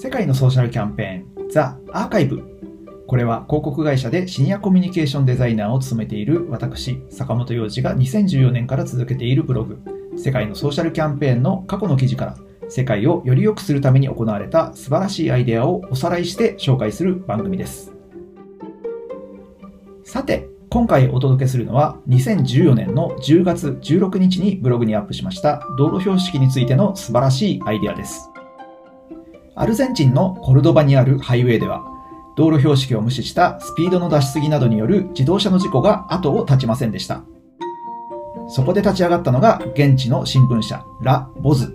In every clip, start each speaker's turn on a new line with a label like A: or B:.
A: 世界のソーシャルキャンペーン、ザ・アーカイブ。これは広告会社でシニアコミュニケーションデザイナーを務めている私、坂本洋二が2014年から続けているブログ、世界のソーシャルキャンペーンの過去の記事から、世界をより良くするために行われた素晴らしいアイデアをおさらいして紹介する番組です。さて、今回お届けするのは2014年の10月16日にブログにアップしました道路標識についての素晴らしいアイデアです。アルゼンチンのコルドバにあるハイウェイでは道路標識を無視したスピードの出しすぎなどによる自動車の事故が後を絶ちませんでした。そこで立ち上がったのが現地の新聞社ラ・ボズ。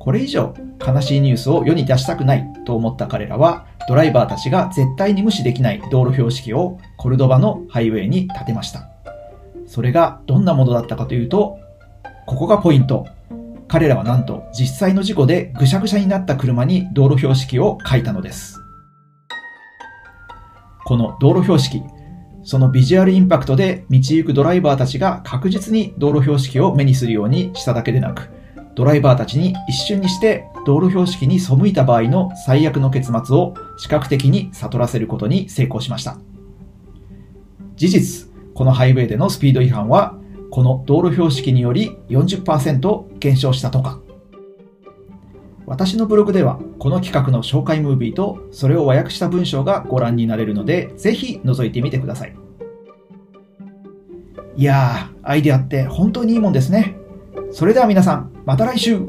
A: これ以上悲しいニュースを世に出したくないと思った彼らはドライバーたちが絶対に無視できない道路標識をコルドバのハイウェイに建てました。それがどんなものだったかというと、ここがポイント。彼らはなんと実際の事故でぐしゃぐしゃになった車に道路標識を書いたのです。この道路標識、そのビジュアルインパクトで道行くドライバーたちが確実に道路標識を目にするようにしただけでなく、ドライバーたちに一瞬にして道路標識に背いた場合の最悪の結末を視覚的に悟らせることに成功しました。事実、このハイウェイでのスピード違反は、この道路標識により40%減少したとか。私のブログでは、この企画の紹介ムービーと、それを和訳した文章がご覧になれるので、ぜひ覗いてみてください。いやー、アイデアって本当にいいもんですね。それでは皆さん、また来週